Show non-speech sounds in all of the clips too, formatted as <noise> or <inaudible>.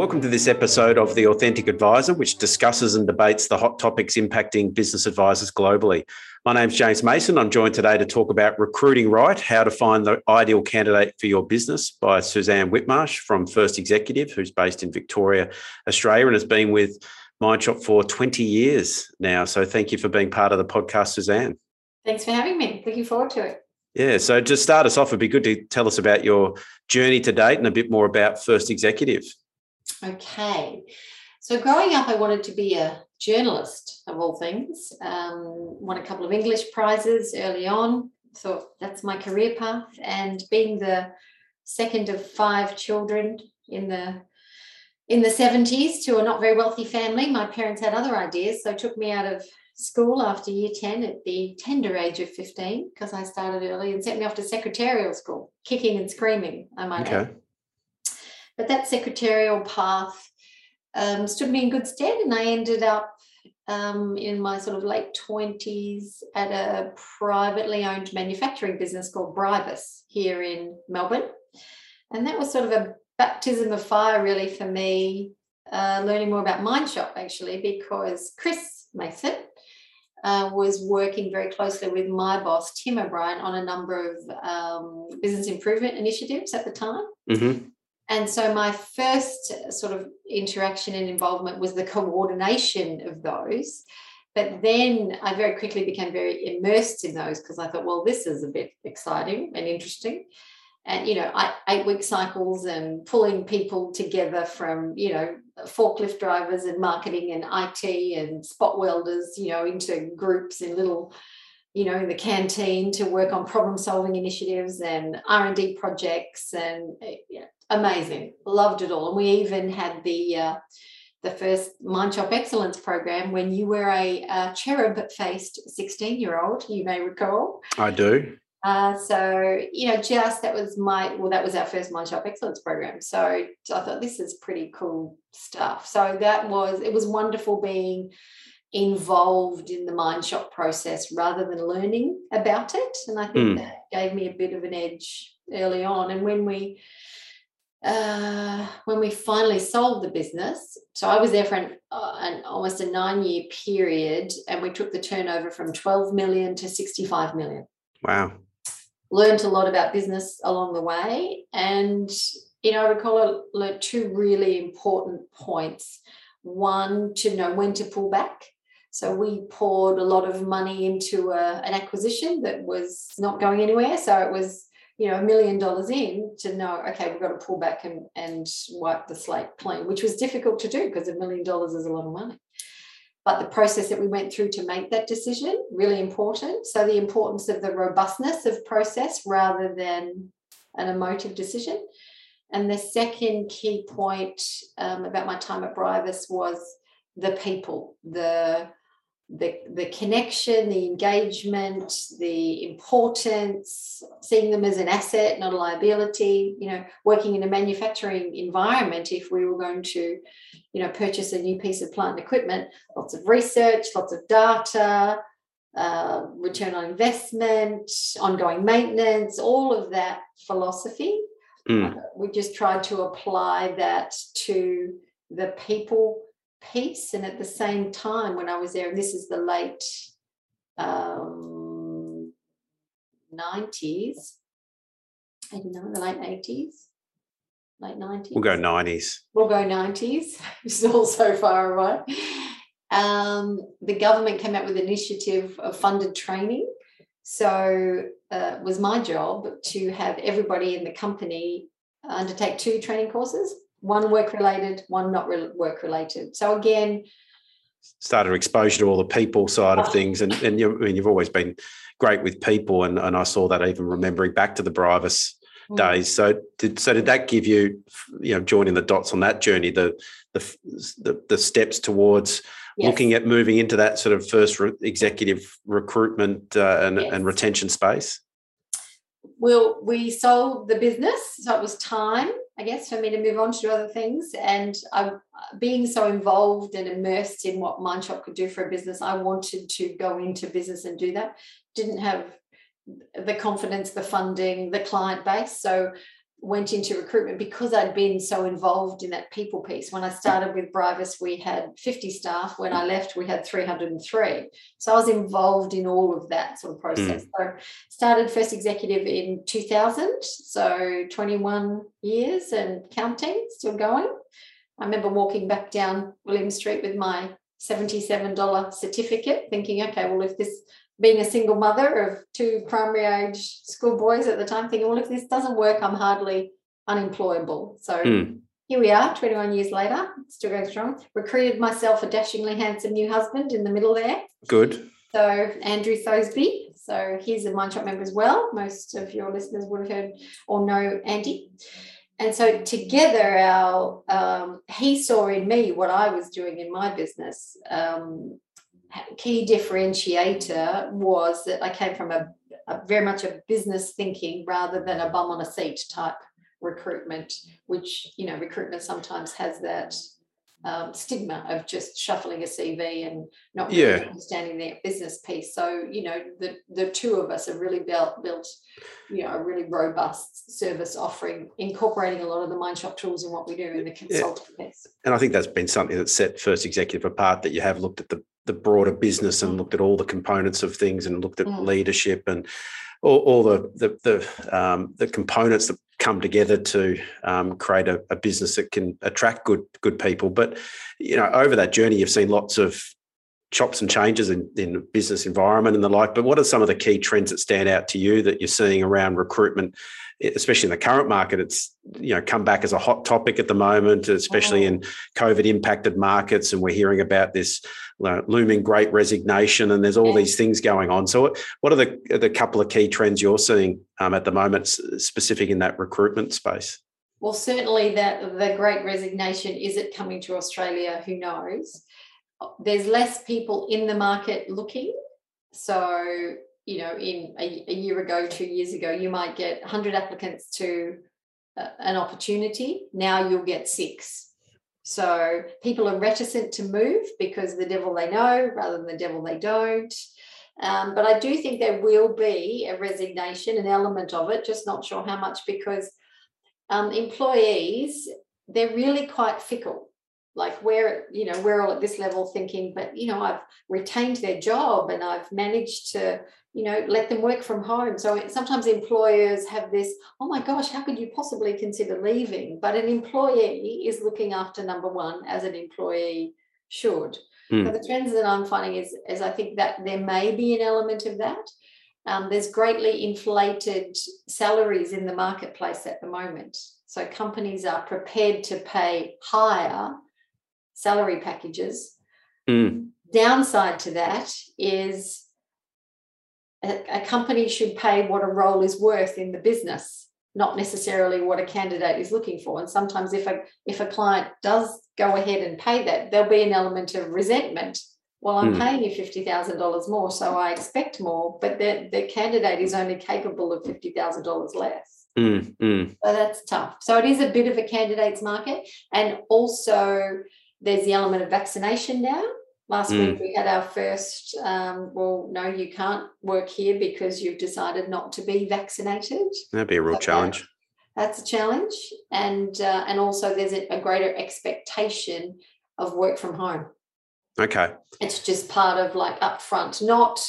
Welcome to this episode of The Authentic Advisor, which discusses and debates the hot topics impacting business advisors globally. My name's James Mason. I'm joined today to talk about recruiting right, how to find the ideal candidate for your business by Suzanne Whitmarsh from First Executive, who's based in Victoria, Australia, and has been with Mindshop for 20 years now. So thank you for being part of the podcast, Suzanne. Thanks for having me. Looking forward to it. Yeah, so to start us off, it'd be good to tell us about your journey to date and a bit more about First Executive. Okay. So growing up, I wanted to be a journalist of all things. Um, won a couple of English prizes early on. Thought that's my career path. And being the second of five children in the in the 70s to a not very wealthy family, my parents had other ideas. So took me out of school after year 10 at the tender age of 15 because I started early and sent me off to secretarial school, kicking and screaming, I might okay. add. But that secretarial path um, stood me in good stead, and I ended up um, in my sort of late 20s at a privately owned manufacturing business called Brivis here in Melbourne. And that was sort of a baptism of fire, really, for me, uh, learning more about Mindshop, actually, because Chris Mason uh, was working very closely with my boss, Tim O'Brien, on a number of um, business improvement initiatives at the time. Mm-hmm. And so my first uh, sort of interaction and involvement was the coordination of those. But then I very quickly became very immersed in those because I thought, well, this is a bit exciting and interesting. And, you know, eight week cycles and pulling people together from, you know, forklift drivers and marketing and IT and spot welders, you know, into groups in little you know in the canteen to work on problem solving initiatives and r&d projects and uh, yeah, amazing loved it all and we even had the uh, the first Mindshop Excellence program when you were a, a cherub faced 16 year old, you may recall. I do. Uh, so, you know, just that was my, well, that was our first Mindshop Excellence program. So, I thought this is pretty cool stuff. So that was, it was wonderful being involved in the Mindshop process rather than learning about it. And I think mm. that gave me a bit of an edge early on. And when we uh, when we finally sold the business, so I was there for an, uh, an almost a nine year period, and we took the turnover from 12 million to 65 million. Wow. Learned a lot about business along the way. And, you know, I recall I learned two really important points. One, to know when to pull back so we poured a lot of money into a, an acquisition that was not going anywhere. So it was, you know, a million dollars in to know, okay, we've got to pull back and, and wipe the slate clean, which was difficult to do because a million dollars is a lot of money. But the process that we went through to make that decision, really important. So the importance of the robustness of process rather than an emotive decision. And the second key point um, about my time at Brivis was the people, the the, the connection, the engagement, the importance, seeing them as an asset, not a liability, you know, working in a manufacturing environment, if we were going to, you know, purchase a new piece of plant and equipment, lots of research, lots of data, uh, return on investment, ongoing maintenance, all of that philosophy. Mm. Uh, we just tried to apply that to the people piece. And at the same time, when I was there, and this is the late um, 90s, I don't know, the late 80s, late 90s. We'll go 90s. We'll go 90s. <laughs> It's all so far away. Um, the government came out with an initiative of funded training. So uh, it was my job to have everybody in the company undertake two training courses one work related, one not re- work related. So again, started exposure to all the people side of things, and and you, I mean you've always been great with people, and and I saw that even remembering back to the Brivis mm. days. So did so did that give you you know joining the dots on that journey the the the, the steps towards yes. looking at moving into that sort of first re- executive recruitment uh, and, yes. and retention space? Well, we sold the business, so it was time I guess, for me to move on to other things. And I, being so involved and immersed in what Mindshop could do for a business, I wanted to go into business and do that. Didn't have the confidence, the funding, the client base. So went into recruitment because I'd been so involved in that people piece. When I started with Brivis, we had 50 staff. When I left, we had 303. So I was involved in all of that sort of process. Mm. So started first executive in 2000, so 21 years and counting, still going. I remember walking back down William Street with my $77 certificate, thinking, okay, well, if this being a single mother of two primary age school boys at the time, thinking, well, if this doesn't work, I'm hardly unemployable. So mm. here we are, 21 years later, still going strong. Recruited myself a dashingly handsome new husband in the middle there. Good. So Andrew Thosby. So he's a Mindshop member as well. Most of your listeners would have heard or know Andy. And so together, our um, he saw in me what I was doing in my business. Um, key differentiator was that I came from a, a, very much a business thinking rather than a bum on a seat type recruitment, which you know recruitment sometimes has that um, stigma of just shuffling a CV and not really yeah. understanding their business piece. So you know the the two of us have really built built you know a really robust service offering, incorporating a lot of the Mindshop tools in what we do in the consulting yeah. piece. And I think that's been something that set First Executive apart. That you have looked at the the broader business and looked at all the components of things and looked at mm. leadership and all, all the the the, um, the, components that come together to um, create a, a, business that can attract good good people. But you know, over that journey, you've seen lots of chops and changes in, in business environment and the like. But what are some of the key trends that stand out to you that you're seeing around recruitment, especially in the current market? It's you know come back as a hot topic at the moment, especially in COVID impacted markets, and we're hearing about this looming Great Resignation, and there's all these things going on. So, what are the the couple of key trends you're seeing um, at the moment, specific in that recruitment space? Well, certainly that the Great Resignation is it coming to Australia? Who knows? There's less people in the market looking. So, you know, in a, a year ago, two years ago, you might get 100 applicants to uh, an opportunity. Now you'll get six. So people are reticent to move because the devil they know rather than the devil they don't. Um, but I do think there will be a resignation, an element of it, just not sure how much because um, employees, they're really quite fickle like we're you know we're all at this level thinking but you know i've retained their job and i've managed to you know let them work from home. So sometimes employers have this oh my gosh how could you possibly consider leaving? But an employee is looking after number one as an employee should. Mm. so the trends that i'm finding is is i think that there may be an element of that. Um, there's greatly inflated salaries in the marketplace at the moment. So companies are prepared to pay higher salary packages. Mm. Downside to that is a, a company should pay what a role is worth in the business not necessarily what a candidate is looking for. And sometimes if a if a client does go ahead and pay that, there'll be an element of resentment. Well, I'm mm. paying you fifty thousand dollars more, so I expect more, but the, the candidate is only capable of fifty thousand dollars less. Mm, mm. So that's tough. So it is a bit of a candidates market, and also there's the element of vaccination now. Last mm. week we had our first, um, well, no, you can't work here because you've decided not to be vaccinated. That'd be a real challenge. that's a challenge. And, uh, and also there's a, a greater expectation of work from home. Okay. It's just part of like upfront, not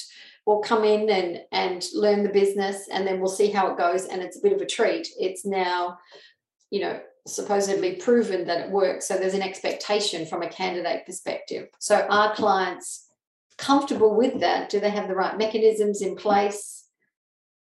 we'll come in and and learn the business and then we'll see how it goes and it's a bit of a treat. It's now, you know, supposedly proven that it works. So there's an expectation from a candidate perspective. So are clients comfortable with that? Do they have the right mechanisms in place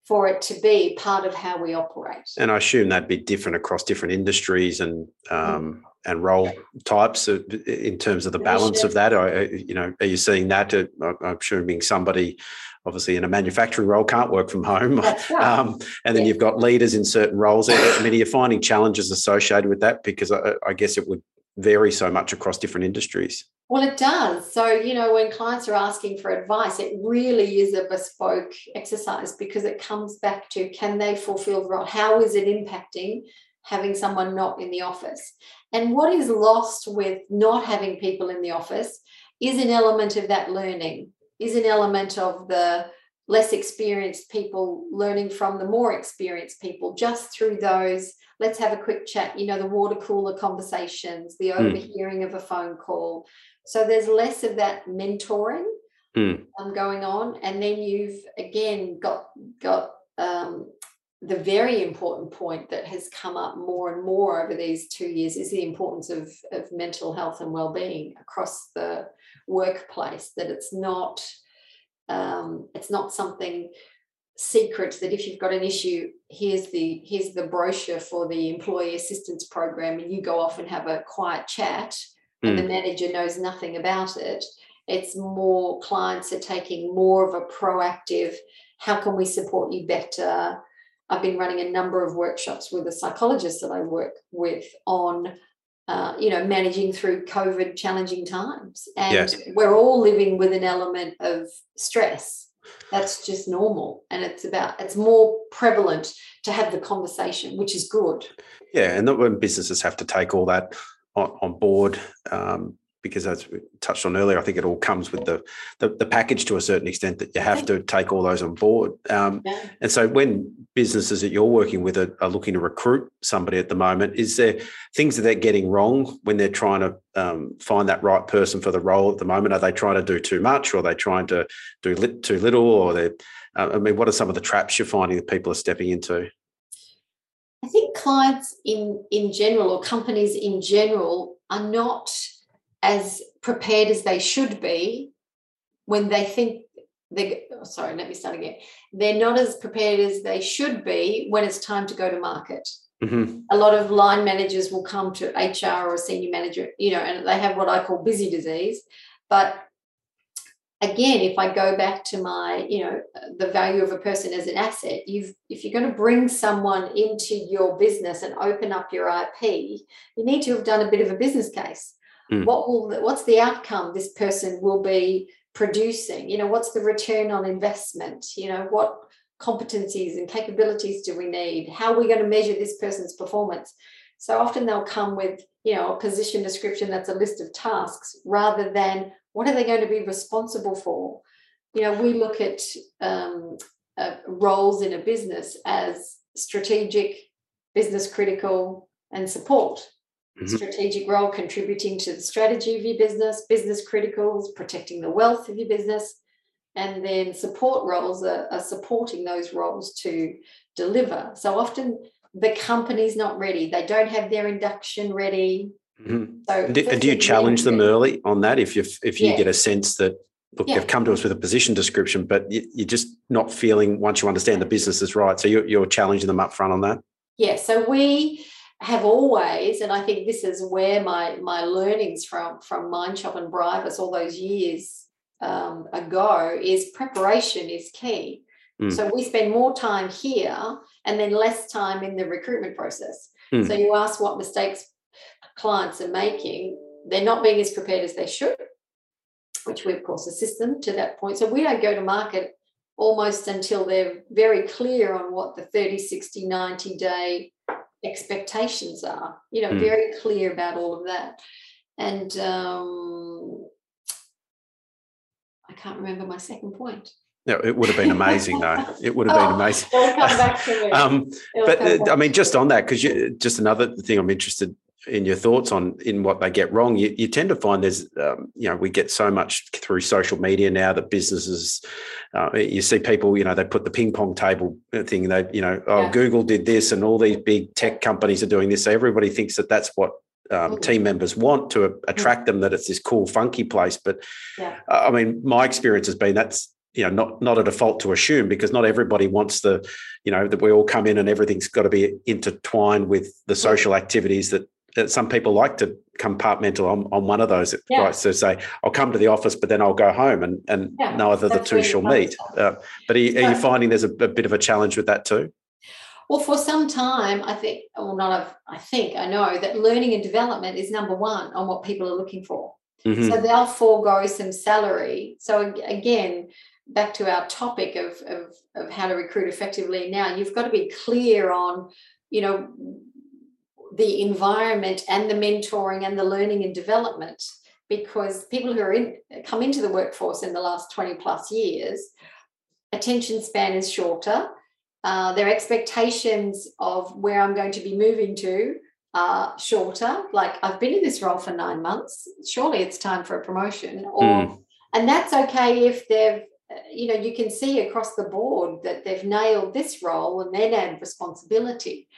for it to be part of how we operate? And I assume that'd be different across different industries and um, and role types in terms of the balance of that. Or, you know, are you seeing that? I'm assuming somebody obviously in a manufacturing role can't work from home. <laughs> Right. Um, and then yeah. you've got leaders in certain roles. I mean, you're finding challenges associated with that because I, I guess it would vary so much across different industries. Well, it does. So, you know, when clients are asking for advice, it really is a bespoke exercise because it comes back to can they fulfill the role? How is it impacting having someone not in the office? And what is lost with not having people in the office is an element of that learning is an element of the less experienced people learning from the more experienced people just through those let's have a quick chat you know the water cooler conversations the hmm. overhearing mm. of a phone call so there's less of that mentoring mm. um, going on and then you've again got got um, the very important point that has come up more and more over these two years is the importance of, of mental health and well-being across the workplace that it's not um, it's not something secret that if you've got an issue here's the here's the brochure for the employee assistance program and you go off and have a quiet chat mm. and the hmm. manager knows nothing about it it's more clients are taking more of a proactive how can we support you better i've been running a number of workshops with the psychologists that i work with on uh, you know, managing through COVID challenging times. And yes. we're all living with an element of stress. That's just normal. And it's about, it's more prevalent to have the conversation, which is good. Yeah. And that when businesses have to take all that on, on board, um, because as we touched on earlier, I think it all comes with the, the, the package to a certain extent that you have to take all those on board. Um, yeah. And so, when businesses that you're working with are, are, looking to recruit somebody at the moment, is there things that they're getting wrong when they're trying to um, find that right person for the role at the moment? Are they trying to do too much, or are they trying to do too little, or they? Uh, I mean, what are some of the traps you're finding that people are stepping into? I think clients in in general or companies in general are not as prepared as they should be when they think they oh, sorry let me start again. They're not as prepared as they should be when it's time to go to market. Mm-hmm. a lot of line managers will come to hr or a senior manager you know and they have what i call busy disease. But again if i go back to my you know the value of a person as an asset you've if you're going to bring someone into your business and open up your ip you need to have done a bit of a business case Mm. What will what's the outcome this person will be producing? You know, what's the return on investment? You know, what competencies and capabilities do we need? How are we going to measure this person's performance? So often they'll come with, you know, a position description that's a list of tasks rather than what are they going to be responsible for? You know, we look at um, uh, roles in a business as strategic, business critical, and support. Mm-hmm. Strategic role contributing to the strategy of your business, business criticals, protecting the wealth of your business, and then support roles are, are supporting those roles to deliver. So often the company's not ready, they don't have their induction ready. Mm-hmm. So do, do you challenge them early on that if you if you yeah. get a sense that look, yeah. they've come to us with a position description, but you, are just not feeling once you understand the business is right. So you're, you're challenging them up front on that. Yeah. So we have always, and I think this is where my my learnings from from Mindshop and Brivis all those years um, ago is preparation is key. Mm. So we spend more time here and then less time in the recruitment process. Mm. So you ask what mistakes clients are making, they're not being as prepared as they should, which we of course assist them to that point. So we don't go to market almost until they're very clear on what the 30, 60, 90 day expectations are you know mm. very clear about all of that and um, i can't remember my second point yeah, it would have been amazing, though. It would have been <laughs> oh, amazing. <laughs> um, but uh, I mean, just on that, because just another thing I'm interested in your thoughts on in what they get wrong. You, you tend to find there's, um, you know, we get so much through social media now that businesses, uh, you see people, you know, they put the ping pong table thing. They, you know, oh, yeah. Google did this, and all these big tech companies are doing this. So everybody thinks that that's what um, mm. team members want to mm. attract them. That it's this cool, funky place. But yeah. I mean, my experience has been that's you know not not a default to assume because not everybody wants the you know that we all come in and everything's got to be intertwined with the social activities that some people like to compartmental on, on one of those yeah. right so say i'll come to the office but then i'll go home and and yeah, neither the two shall meet. Uh, but are, are you finding there's a, a, bit of a challenge with that too? Well for some time i think well not of, i think i know that learning and development is number one on what people are looking for. Mm-hmm. so they'll forego some salary. So again back to our topic of, of, of how to recruit effectively. Now you've got to be clear on you know the environment and the mentoring and the learning and development because people who are in come into the workforce in the last 20 plus years attention span is shorter. Uh, their expectations of where I'm going to be moving to are shorter. Like I've been in this role for nine months. Surely it's time for a promotion. Or mm. and that's okay if they've you know you can see across the board that they've nailed this role and then add responsibility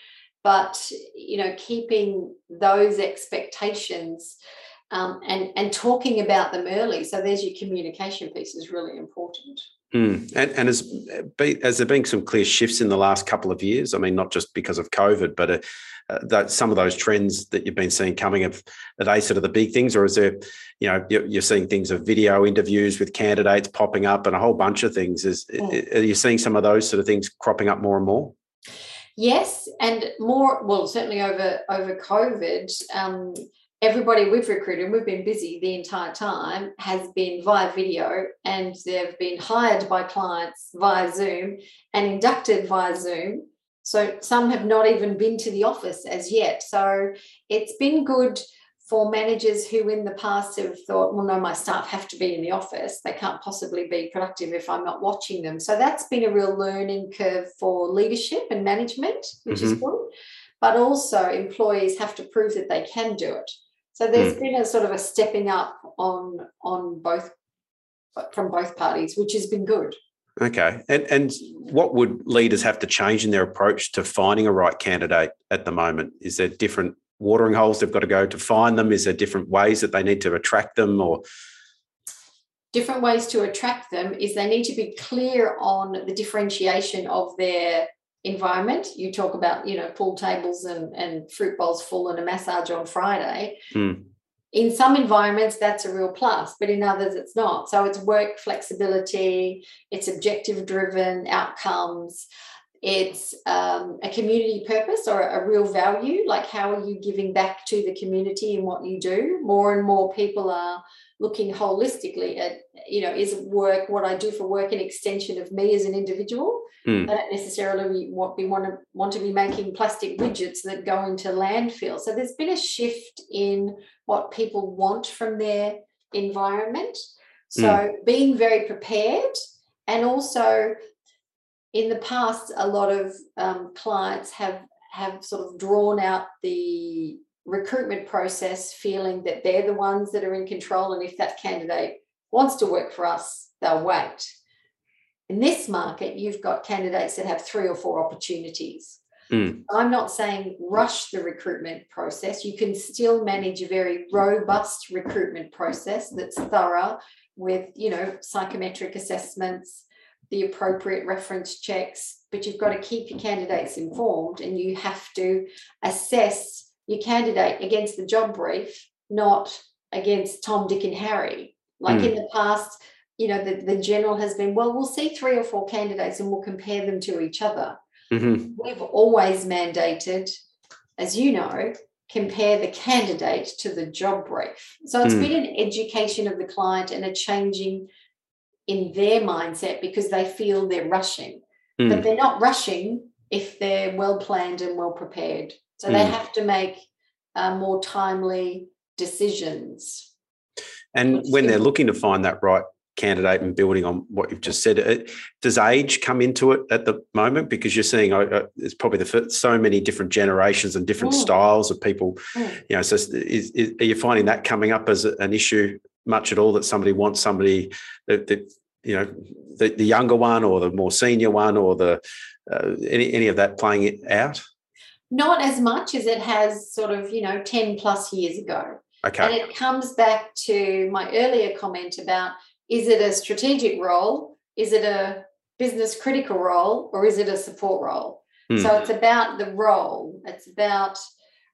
but you know keeping those expectations um, and and talking about them early so there's your communication piece is really important Mm. And, and has, has there been some clear shifts in the last couple of years? I mean, not just because of COVID, but uh, uh, that some of those trends that you've been seeing coming of are they sort of the big things, or is there, you know, you're, you're seeing things of video interviews with candidates popping up and a whole bunch of things? Is mm. are you seeing some of those sort of things cropping up more and more? Yes, and more. Well, certainly over over COVID. Um, everybody we've recruited, we've been busy the entire time, has been via video and they've been hired by clients via Zoom and inducted via Zoom. So some have not even been to the office as yet. So it's been good for managers who in the past have thought, well, no, my staff have to be in the office. They can't possibly be productive if I'm not watching them. So that's been a real learning curve for leadership and management, which mm-hmm. is good. But also, employees have to prove that they can do it. So there's mm. been a sort of a stepping up on on both from both parties, which has been good. Okay. And and what would leaders have to change in their approach to finding a right candidate at the moment? Is there different watering holes they've got to go to find them? Is there different ways that they need to attract them or different ways to attract them is they need to be clear on the differentiation of their environment. You talk about, you know, pool tables and, and fruit bowls full and a massage on Friday. Mm. In some environments, that's a real plus, but in others, it's not. So it's work flexibility, it's objective driven outcomes, it's um, a community purpose or a real value. Like, how are you giving back to the community in what you do? More and more people are looking holistically at you know is work what i do for work an extension of me as an individual mm. i don't necessarily want, want, to, want to be making plastic widgets that go into landfill so there's been a shift in what people want from their environment so mm. being very prepared and also in the past a lot of um, clients have have sort of drawn out the recruitment process feeling that they're the ones that are in control. And if that candidate wants to work for us, they'll wait. In this market, you've got candidates that have three or four opportunities. Mm. I'm not saying rush the recruitment process. You can still manage a very robust recruitment process that's thorough with, you know, psychometric assessments, the appropriate reference checks, but you've got to keep your candidates informed and you have to assess your candidate against the job brief, not against Tom, Dick, and Harry. Like mm. in the past, you know, the, the general has been, well, we'll see three or four candidates and we'll compare them to each other. Mm-hmm. We've always mandated, as you know, compare the candidate to the job brief. So it's mm. been an education of the client and a changing in their mindset because they feel they're rushing. Mm. But they're not rushing if they're well planned and well prepared. So mm. they have to make uh, more timely decisions. And when they're looking to find that right candidate and building on what you've just said, it, does age come into it at the moment? Because you're seeing uh, uh it's probably the so many different generations and different mm. styles of people. Mm. You know, so is, is, are you finding that coming up as an issue much at all? That somebody wants somebody that, that you know the, the younger one or the more senior one or the uh, any any of that playing it out? not as much as it has sort of, you know, 10 plus years ago. Okay. And it comes back to my earlier comment about is it a strategic role? Is it a business critical role? Or is it a support role? Mm. So it's about the role, it's about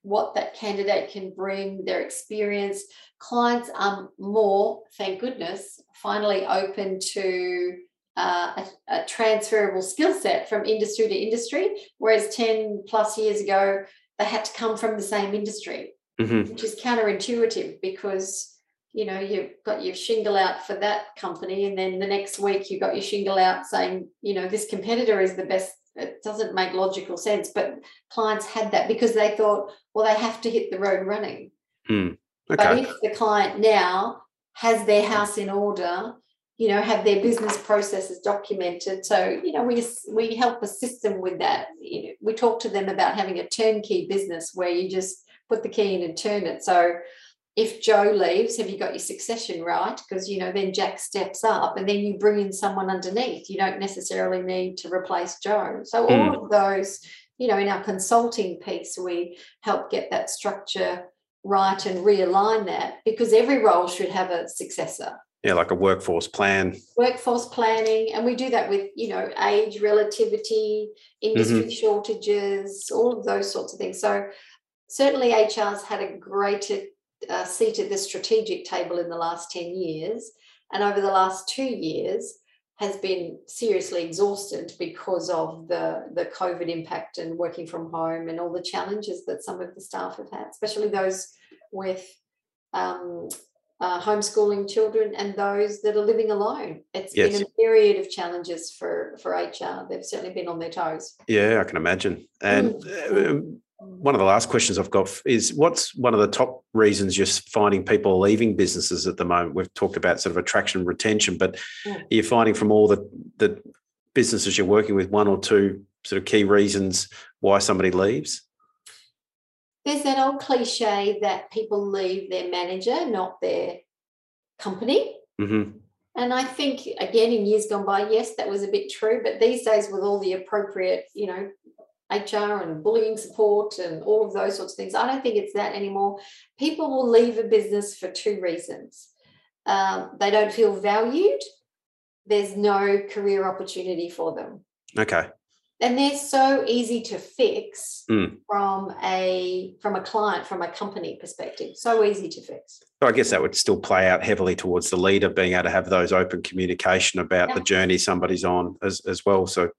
what that candidate can bring, their experience. Clients are more, thank goodness, finally open to uh, a, a, transferable skill set from industry to industry, whereas 10 plus years ago, they had to come from the same industry, mm-hmm. which is counterintuitive because you know you've got your shingle out for that company and then the next week you got your shingle out saying you know this competitor is the best it doesn't make logical sense but clients had that because they thought well they have to hit the road running mm. okay. but if the client now has their house in order you know have their business processes documented so you know we we help assist them with that you know, we talk to them about having a turnkey business where you just put the key in and turn it so if joe leaves have you got your succession right? Because you know then jack steps up and then you bring in someone underneath. You don't necessarily need to replace joe. So all mm. of those you know in our consulting piece we help get that structure right and realign that because every role should have a successor. Yeah like a workforce plan. Workforce planning and we do that with you know age relativity industry mm-hmm. shortages all of those sorts of things. So certainly hr's had a greater uh, seat at the strategic table in the last 10 years and over the last two years has been seriously exhausted because of the, the COVID impact and working from home and all the challenges that some of the staff have had, especially those with um, uh, homeschooling children and those that are living alone. It's yes. been a period of challenges for for HR. They've certainly been on their toes. Yeah, I can imagine. And mm. One of the last questions I've got is what's one of the top reasons you're finding people leaving businesses at the moment? We've talked about sort of attraction and retention, but yeah. are finding from all the, the businesses you're working with one or two sort of key reasons why somebody leaves? There's that old cliche that people leave their manager, not their company. Mm-hmm. And I think, again, in years gone by, yes, that was a bit true. But these days, with all the appropriate, you know, HR and bullying support and all of those sorts of things. I don't think it's that anymore. People will leave a business for two reasons um, they don't feel valued, there's no career opportunity for them. Okay. And they're so easy to fix mm. from a from a client, from a company perspective. So easy to fix. So I guess that would still play out heavily towards the leader being able to have those open communication about yeah. the journey somebody's on as, as well. So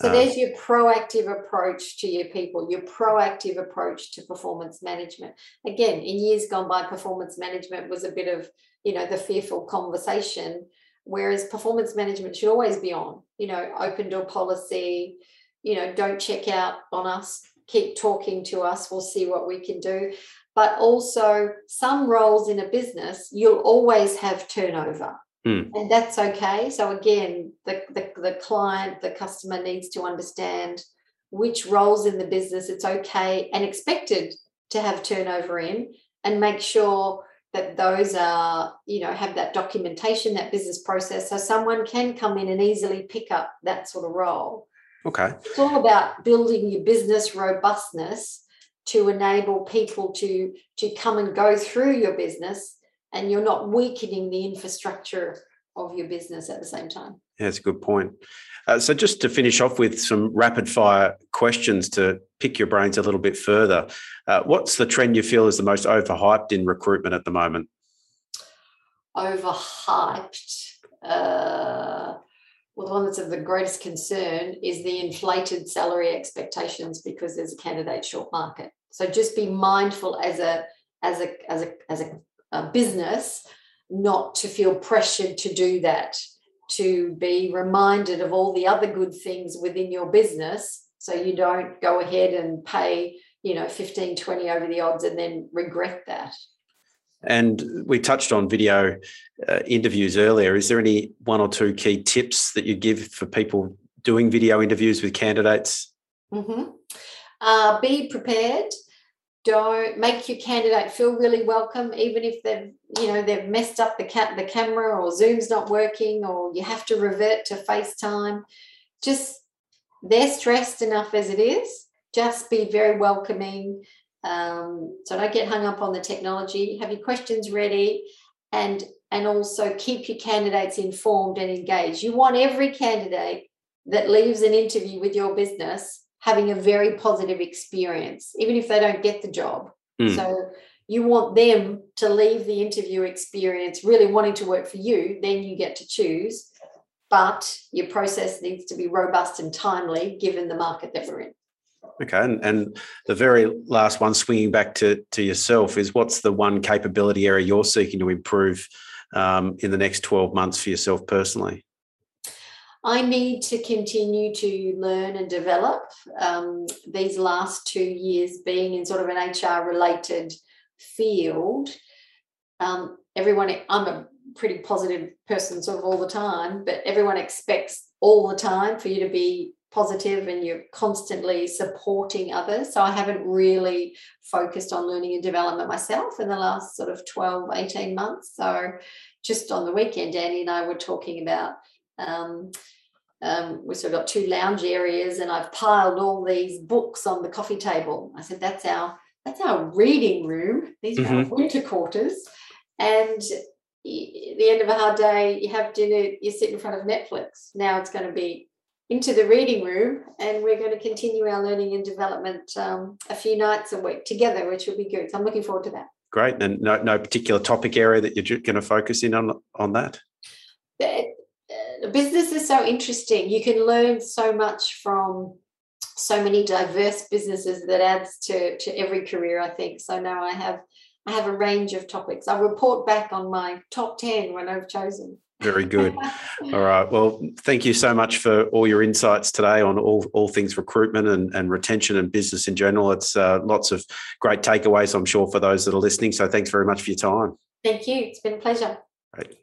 so um, there's your proactive approach to your people, your proactive approach to performance management. Again, in years gone by, performance management was a bit of, you know, the fearful conversation, whereas performance management should always be on, you know, open door policy, you know, don't check out on us, keep talking to us, we'll see what we can do. But also, some roles in a business, you'll always have turnover Mm. And that's okay. So again, the, the, the client, the customer needs to understand which roles in the business it's okay and expected to have turnover in and make sure that those are you know have that documentation that business process so someone can come in and easily pick up that sort of role okay it's all about building your business robustness to enable people to to come and go through your business and you're not weakening the infrastructure of your business at the same time. Yeah, that's a good point. Uh, so, just to finish off with some rapid fire questions to pick your brains a little bit further, uh, what's the trend you feel is the most overhyped in recruitment at the moment? Overhyped. Uh, well, the one that's of the greatest concern is the inflated salary expectations because there's a candidate short market. So just be mindful as a as a as a as a uh, business not to feel pressured to do that, to be reminded of all the other good things within your business so you don't go ahead and pay, you know, 15, 20 over the odds and then regret that. And we touched on video uh, interviews earlier. Is there any one or two key tips that you give for people doing video interviews with candidates? Mm-hmm. Uh, be prepared don't make your candidate feel really welcome even if they've you know they've messed up the cat the camera or zoom's not working or you have to revert to facetime. Just they're stressed enough as it is just be very welcoming. Um, so don't get hung up on the technology. Have your questions ready and and also keep your candidates informed and engaged. You want every candidate that leaves an interview with your business having a very positive experience, even if they don't get the job. Mm. So you want them to leave the interview experience really wanting to work for you, then you get to choose. But your process needs to be robust and timely given the market that we're in. Okay, and, and the very last one, swinging back to, to yourself, is what's the one capability area you're seeking to improve um, in the next 12 months for yourself personally? I need to continue to learn and develop. Um, these last two years being in sort of an HR related field, um, everyone, I'm a pretty positive person sort of all the time, but everyone expects all the time for you to be positive and you're constantly supporting others. So I haven't really focused on learning and development myself in the last sort of 12, 18 months. So just on the weekend, Danny and I were talking about um, um, we sort of got two lounge areas and I've piled all these books on the coffee table. I said, that's our that's our reading room. These mm-hmm. are our mm-hmm. winter quarters. And the end of a hard day, you have dinner, you sit in front of Netflix. Now it's going to be into the reading room, and we're going to continue our learning and development um, a few nights a week together, which will be good. So I'm looking forward to that. Great, and no, no particular topic area that you're going to focus in on on that. Business is so interesting. You can learn so much from so many diverse businesses that adds to to every career. I think so. Now I have I have a range of topics. I'll report back on my top 10 when I've chosen. Very good. <laughs> all right. Well, thank you so much for all your insights today on all, all things recruitment and, and retention and business in general. It's uh, lots of great takeaways, I'm sure, for those that are listening. So thanks very much for your time. Thank you. It's been a pleasure. Great.